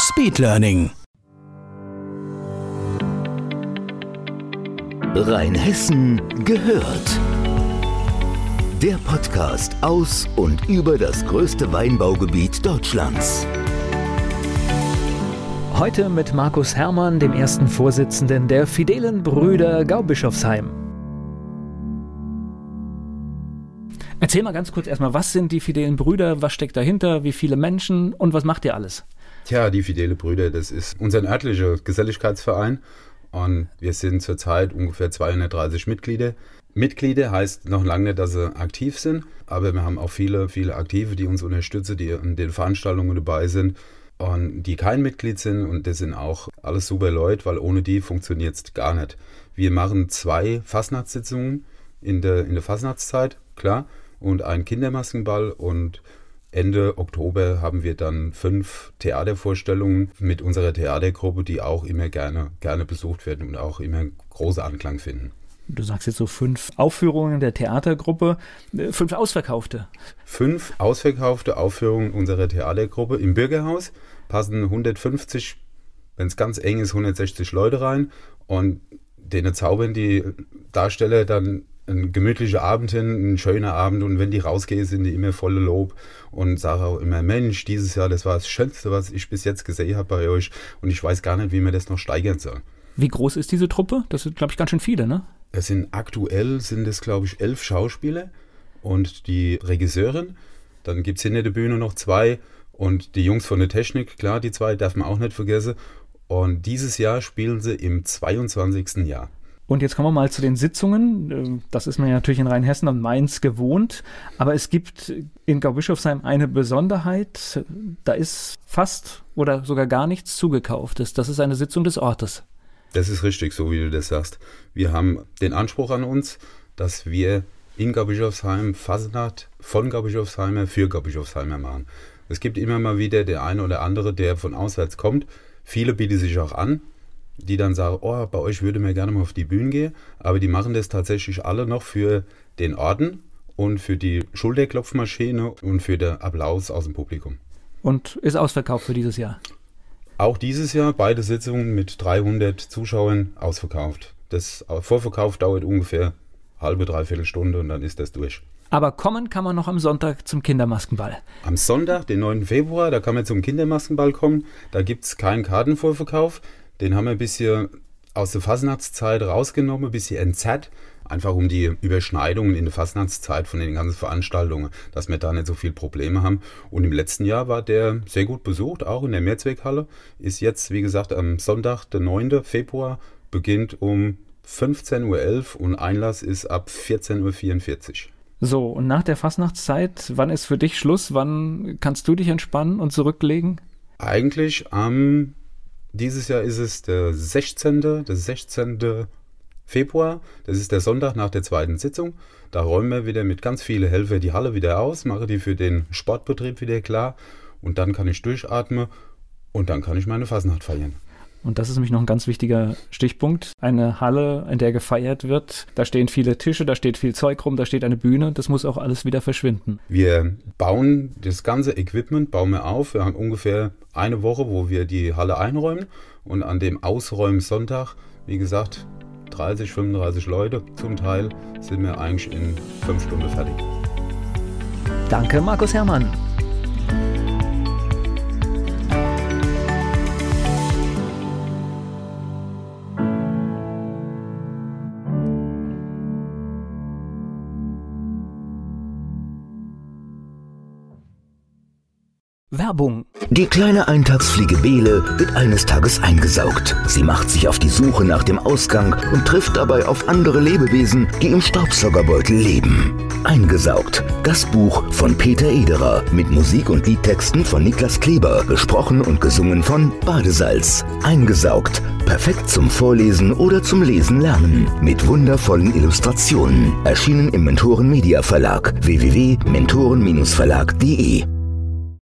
Speedlearning. Rheinhessen gehört. Der Podcast aus und über das größte Weinbaugebiet Deutschlands. Heute mit Markus Hermann, dem ersten Vorsitzenden der Fidelen Brüder Gaubischofsheim. Erzähl mal ganz kurz erstmal, was sind die Fidelen Brüder, was steckt dahinter, wie viele Menschen und was macht ihr alles? Tja, die Fidele Brüder, das ist unser örtlicher Geselligkeitsverein und wir sind zurzeit ungefähr 230 Mitglieder. Mitglieder heißt noch lange nicht, dass sie aktiv sind, aber wir haben auch viele, viele Aktive, die uns unterstützen, die in den Veranstaltungen dabei sind und die kein Mitglied sind und das sind auch alles super Leute, weil ohne die funktioniert es gar nicht. Wir machen zwei Fastnachtssitzungen in der, in der Fastnachtszeit, klar, und einen Kindermaskenball und Ende Oktober haben wir dann fünf Theatervorstellungen mit unserer Theatergruppe, die auch immer gerne, gerne besucht werden und auch immer große Anklang finden. Du sagst jetzt so fünf Aufführungen der Theatergruppe, äh, fünf ausverkaufte. Fünf ausverkaufte Aufführungen unserer Theatergruppe im Bürgerhaus passen 150, wenn es ganz eng ist, 160 Leute rein und denen zaubern die Darsteller dann ein gemütlicher Abend hin, ein schöner Abend und wenn die rausgehen, sind die immer voller Lob und sagen auch immer, Mensch, dieses Jahr, das war das Schönste, was ich bis jetzt gesehen habe bei euch und ich weiß gar nicht, wie man das noch steigern soll. Wie groß ist diese Truppe? Das sind, glaube ich, ganz schön viele, ne? Es sind aktuell sind es, glaube ich, elf Schauspieler und die Regisseurin. Dann gibt es hinter der Bühne noch zwei und die Jungs von der Technik, klar, die zwei darf man auch nicht vergessen. Und dieses Jahr spielen sie im 22. Jahr. Und jetzt kommen wir mal zu den Sitzungen. Das ist man ja natürlich in Rheinhessen und Mainz gewohnt. Aber es gibt in Gaubischofsheim eine Besonderheit. Da ist fast oder sogar gar nichts zugekauftes. Das ist eine Sitzung des Ortes. Das ist richtig, so wie du das sagst. Wir haben den Anspruch an uns, dass wir in Gaubischofsheim Fasnacht von Gaubischofsheimer für Gaubischofsheimer machen. Es gibt immer mal wieder der eine oder andere, der von auswärts kommt. Viele bieten sich auch an, die dann sagen, oh, bei euch würde mir gerne mal auf die Bühne gehen. Aber die machen das tatsächlich alle noch für den Orden und für die Schulterklopfmaschine und für den Applaus aus dem Publikum. Und ist ausverkauft für dieses Jahr? Auch dieses Jahr beide Sitzungen mit 300 Zuschauern ausverkauft. Das Vorverkauf dauert ungefähr halbe, dreiviertel Stunde und dann ist das durch. Aber kommen kann man noch am Sonntag zum Kindermaskenball. Am Sonntag, den 9. Februar, da kann man zum Kindermaskenball kommen. Da gibt es keinen Kartenvorverkauf. Den haben wir ein bisschen aus der Fasnachtszeit rausgenommen, ein bisschen entzerrt. Einfach um die Überschneidungen in der Fastnachtszeit von den ganzen Veranstaltungen, dass wir da nicht so viel Probleme haben. Und im letzten Jahr war der sehr gut besucht, auch in der Mehrzweckhalle. Ist jetzt, wie gesagt, am Sonntag, der 9. Februar, beginnt um 15.11 Uhr und Einlass ist ab 14.44 Uhr. So, und nach der Fastnachtszeit, wann ist für dich Schluss? Wann kannst du dich entspannen und zurücklegen? Eigentlich am, dieses Jahr ist es der 16., der 16. Februar, das ist der Sonntag nach der zweiten Sitzung. Da räumen wir wieder mit ganz vielen Helfer die Halle wieder aus, mache die für den Sportbetrieb wieder klar und dann kann ich durchatmen und dann kann ich meine Fasnacht feiern. Und das ist nämlich noch ein ganz wichtiger Stichpunkt. Eine Halle, in der gefeiert wird. Da stehen viele Tische, da steht viel Zeug rum, da steht eine Bühne. Das muss auch alles wieder verschwinden. Wir bauen das ganze Equipment, bauen wir auf. Wir haben ungefähr eine Woche, wo wir die Halle einräumen. Und an dem Ausräumen Sonntag, wie gesagt, 30, 35 Leute zum Teil, sind wir eigentlich in fünf Stunden fertig. Danke, Markus Herrmann. Werbung. Die kleine Eintagsfliege Bele wird eines Tages eingesaugt. Sie macht sich auf die Suche nach dem Ausgang und trifft dabei auf andere Lebewesen, die im Staubsaugerbeutel leben. Eingesaugt. Das Buch von Peter Ederer mit Musik und Liedtexten von Niklas Kleber, gesprochen und gesungen von Badesalz. Eingesaugt. Perfekt zum Vorlesen oder zum Lesen lernen. Mit wundervollen Illustrationen. Erschienen im Mentoren Media Verlag www.mentoren-verlag.de